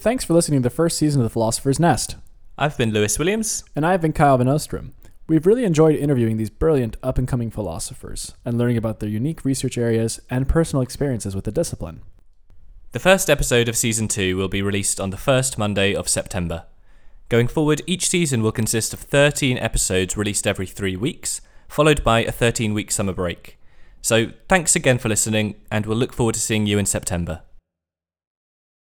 Thanks for listening to the first season of The Philosopher's Nest. I've been Lewis Williams. And I've been Kyle Van Ostrom. We've really enjoyed interviewing these brilliant up and coming philosophers and learning about their unique research areas and personal experiences with the discipline. The first episode of season two will be released on the first Monday of September. Going forward, each season will consist of 13 episodes released every three weeks, followed by a 13 week summer break. So, thanks again for listening, and we'll look forward to seeing you in September.